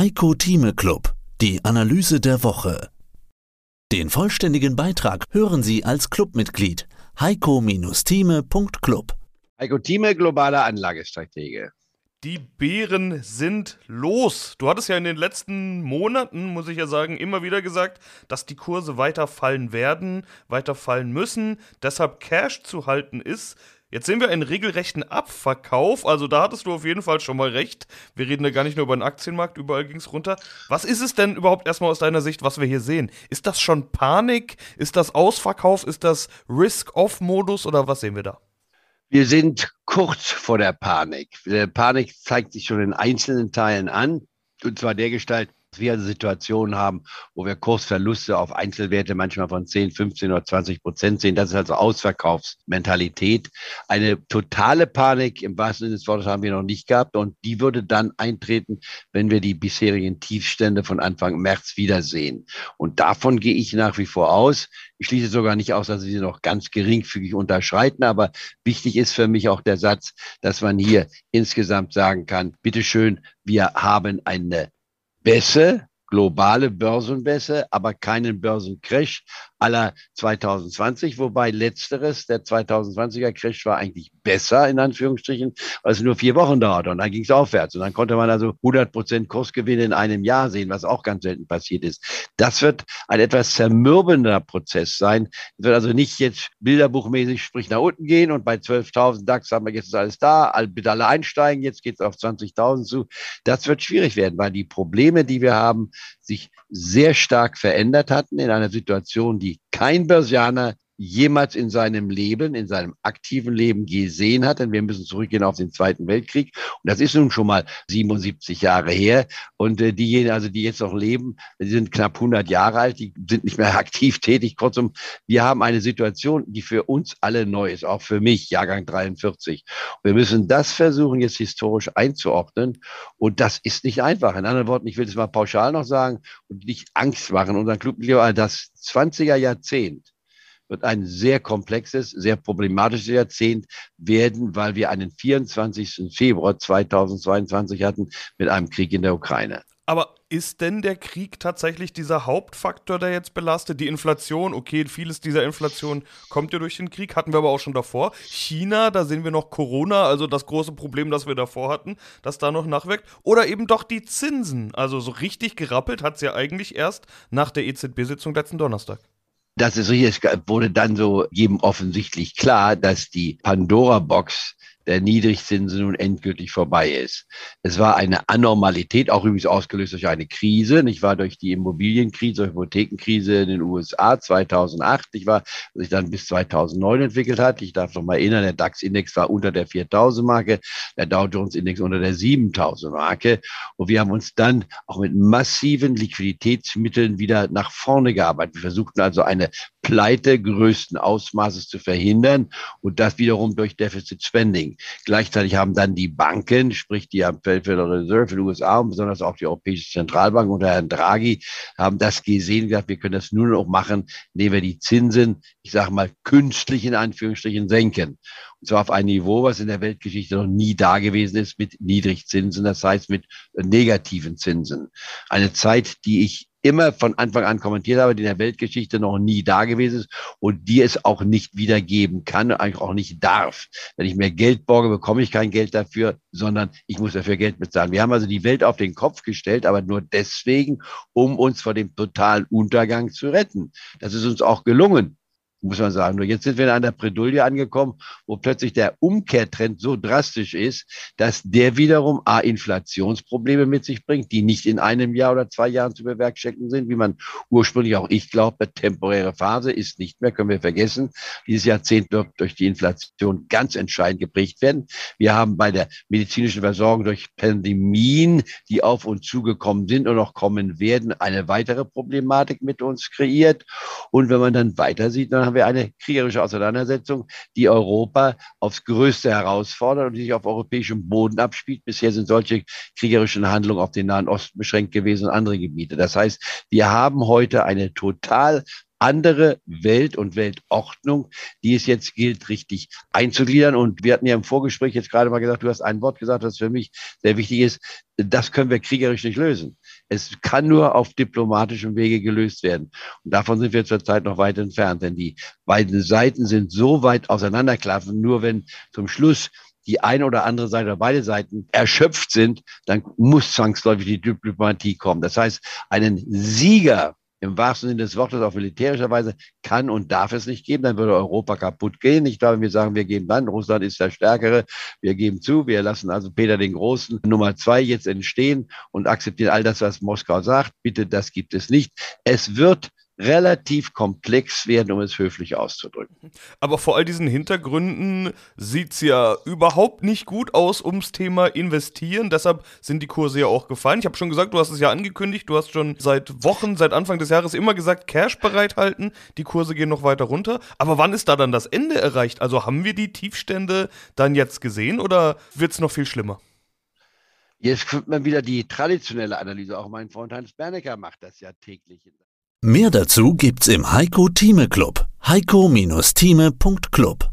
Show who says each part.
Speaker 1: Heiko Thieme Club, die Analyse der Woche. Den vollständigen Beitrag hören Sie als Clubmitglied heiko-thieme.club.
Speaker 2: Heiko Thieme, globaler Anlagestratege.
Speaker 3: Die Bären sind los. Du hattest ja in den letzten Monaten, muss ich ja sagen, immer wieder gesagt, dass die Kurse weiter fallen werden, weiter fallen müssen, deshalb Cash zu halten ist. Jetzt sehen wir einen regelrechten Abverkauf. Also da hattest du auf jeden Fall schon mal recht. Wir reden ja gar nicht nur über den Aktienmarkt, überall ging es runter. Was ist es denn überhaupt erstmal aus deiner Sicht, was wir hier sehen? Ist das schon Panik? Ist das Ausverkauf? Ist das Risk-Off-Modus oder was sehen wir da?
Speaker 2: Wir sind kurz vor der Panik. Die Panik zeigt sich schon in einzelnen Teilen an. Und zwar der Gestalt, wir also Situationen haben, wo wir Kursverluste auf Einzelwerte manchmal von 10, 15 oder 20 Prozent sehen. Das ist also Ausverkaufsmentalität. Eine totale Panik im wahrsten Sinne des Wortes haben wir noch nicht gehabt und die würde dann eintreten, wenn wir die bisherigen Tiefstände von Anfang März wiedersehen. Und davon gehe ich nach wie vor aus. Ich schließe sogar nicht aus, dass sie noch ganz geringfügig unterschreiten, aber wichtig ist für mich auch der Satz, dass man hier insgesamt sagen kann, bitteschön, wir haben eine Bässe, globale Börsenbässe, aber keinen Börsencrash aller 2020, wobei letzteres, der 2020er Crash war eigentlich besser, in Anführungsstrichen, weil es nur vier Wochen dauerte und dann ging es aufwärts und dann konnte man also 100 Prozent Kursgewinne in einem Jahr sehen, was auch ganz selten passiert ist. Das wird ein etwas zermürbender Prozess sein. Es wird also nicht jetzt bilderbuchmäßig sprich nach unten gehen und bei 12.000 DAX haben wir jetzt alles da, bitte alle einsteigen, jetzt geht es auf 20.000 zu. Das wird schwierig werden, weil die Probleme, die wir haben, sich sehr stark verändert hatten in einer Situation, die kein Börsianer jemals in seinem Leben, in seinem aktiven Leben gesehen hat. Denn wir müssen zurückgehen auf den Zweiten Weltkrieg. Und das ist nun schon mal 77 Jahre her. Und äh, diejenigen, also die jetzt noch leben, die sind knapp 100 Jahre alt, die sind nicht mehr aktiv tätig. Kurzum, wir haben eine Situation, die für uns alle neu ist, auch für mich, Jahrgang 43. Und wir müssen das versuchen, jetzt historisch einzuordnen. Und das ist nicht einfach. In anderen Worten, ich will es mal pauschal noch sagen und nicht Angst machen. Unser Club, das 20er Jahrzehnt wird ein sehr komplexes, sehr problematisches Jahrzehnt werden, weil wir einen 24. Februar 2022 hatten mit einem Krieg in der Ukraine.
Speaker 3: Aber ist denn der Krieg tatsächlich dieser Hauptfaktor, der jetzt belastet? Die Inflation, okay, vieles dieser Inflation kommt ja durch den Krieg, hatten wir aber auch schon davor. China, da sehen wir noch Corona, also das große Problem, das wir davor hatten, das da noch nachwirkt. Oder eben doch die Zinsen. Also so richtig gerappelt hat es ja eigentlich erst nach der EZB-Sitzung letzten Donnerstag.
Speaker 2: Das ist richtig, es wurde dann so jedem offensichtlich klar, dass die Pandora-Box der Niedrigzinsen nun endgültig vorbei ist. Es war eine Anormalität, auch übrigens ausgelöst durch eine Krise, nicht wahr, durch die Immobilienkrise, durch Hypothekenkrise in den USA 2008, nicht wahr, sich dann bis 2009 entwickelt hat. Ich darf noch mal erinnern, der DAX-Index war unter der 4000-Marke, der Dow Jones-Index unter der 7000-Marke und wir haben uns dann auch mit massiven Liquiditätsmitteln wieder nach vorne gearbeitet. Wir versuchten also eine Pleite größten Ausmaßes zu verhindern und das wiederum durch Deficit Spending. Gleichzeitig haben dann die Banken, sprich die Federal Reserve in den USA und besonders auch die Europäische Zentralbank unter Herrn Draghi, haben das gesehen, gesagt, wir können das nur noch machen, indem wir die Zinsen, ich sage mal, künstlich in Anführungsstrichen senken. Und zwar auf ein Niveau, was in der Weltgeschichte noch nie da gewesen ist, mit Niedrigzinsen, das heißt mit negativen Zinsen. Eine Zeit, die ich immer von Anfang an kommentiert habe, die in der Weltgeschichte noch nie da gewesen ist und die es auch nicht wiedergeben kann, eigentlich auch nicht darf. Wenn ich mir Geld borge, bekomme ich kein Geld dafür, sondern ich muss dafür Geld bezahlen. Wir haben also die Welt auf den Kopf gestellt, aber nur deswegen, um uns vor dem totalen Untergang zu retten. Das ist uns auch gelungen muss man sagen. Nur jetzt sind wir in einer Bredouille angekommen, wo plötzlich der Umkehrtrend so drastisch ist, dass der wiederum A, Inflationsprobleme mit sich bringt, die nicht in einem Jahr oder zwei Jahren zu bewerkstelligen sind, wie man ursprünglich auch ich glaube, temporäre Phase ist nicht mehr, können wir vergessen. Dieses Jahrzehnt wird durch die Inflation ganz entscheidend geprägt werden. Wir haben bei der medizinischen Versorgung durch Pandemien, die auf uns zugekommen sind und noch kommen werden, eine weitere Problematik mit uns kreiert. Und wenn man dann weiter sieht, dann haben wir eine kriegerische Auseinandersetzung, die Europa aufs Größte herausfordert und sich auf europäischem Boden abspielt. Bisher sind solche kriegerischen Handlungen auf den Nahen Osten beschränkt gewesen und andere Gebiete. Das heißt, wir haben heute eine total andere Welt und Weltordnung, die es jetzt gilt, richtig einzugliedern. Und wir hatten ja im Vorgespräch jetzt gerade mal gesagt, du hast ein Wort gesagt, das für mich sehr wichtig ist. Das können wir kriegerisch nicht lösen. Es kann nur auf diplomatischem Wege gelöst werden. Und davon sind wir zurzeit noch weit entfernt, denn die beiden Seiten sind so weit auseinanderklaffen, nur wenn zum Schluss die eine oder andere Seite oder beide Seiten erschöpft sind, dann muss zwangsläufig die Diplomatie kommen. Das heißt, einen Sieger im wahrsten Sinne des Wortes auf militärischer Weise kann und darf es nicht geben, dann würde Europa kaputt gehen. Ich glaube, wir sagen, wir geben dann, Russland ist der Stärkere, wir geben zu, wir lassen also Peter den Großen Nummer zwei jetzt entstehen und akzeptieren all das, was Moskau sagt. Bitte, das gibt es nicht. Es wird relativ komplex werden, um es höflich auszudrücken.
Speaker 3: Aber vor all diesen Hintergründen sieht es ja überhaupt nicht gut aus ums Thema Investieren. Deshalb sind die Kurse ja auch gefallen. Ich habe schon gesagt, du hast es ja angekündigt, du hast schon seit Wochen, seit Anfang des Jahres immer gesagt, Cash bereithalten. Die Kurse gehen noch weiter runter. Aber wann ist da dann das Ende erreicht? Also haben wir die Tiefstände dann jetzt gesehen oder wird es noch viel schlimmer?
Speaker 2: Jetzt kommt man wieder die traditionelle Analyse. Auch mein Freund Hans Bernecker macht das ja täglich.
Speaker 1: Mehr dazu gibt's im Heiko Thieme Club. heiko-thieme.club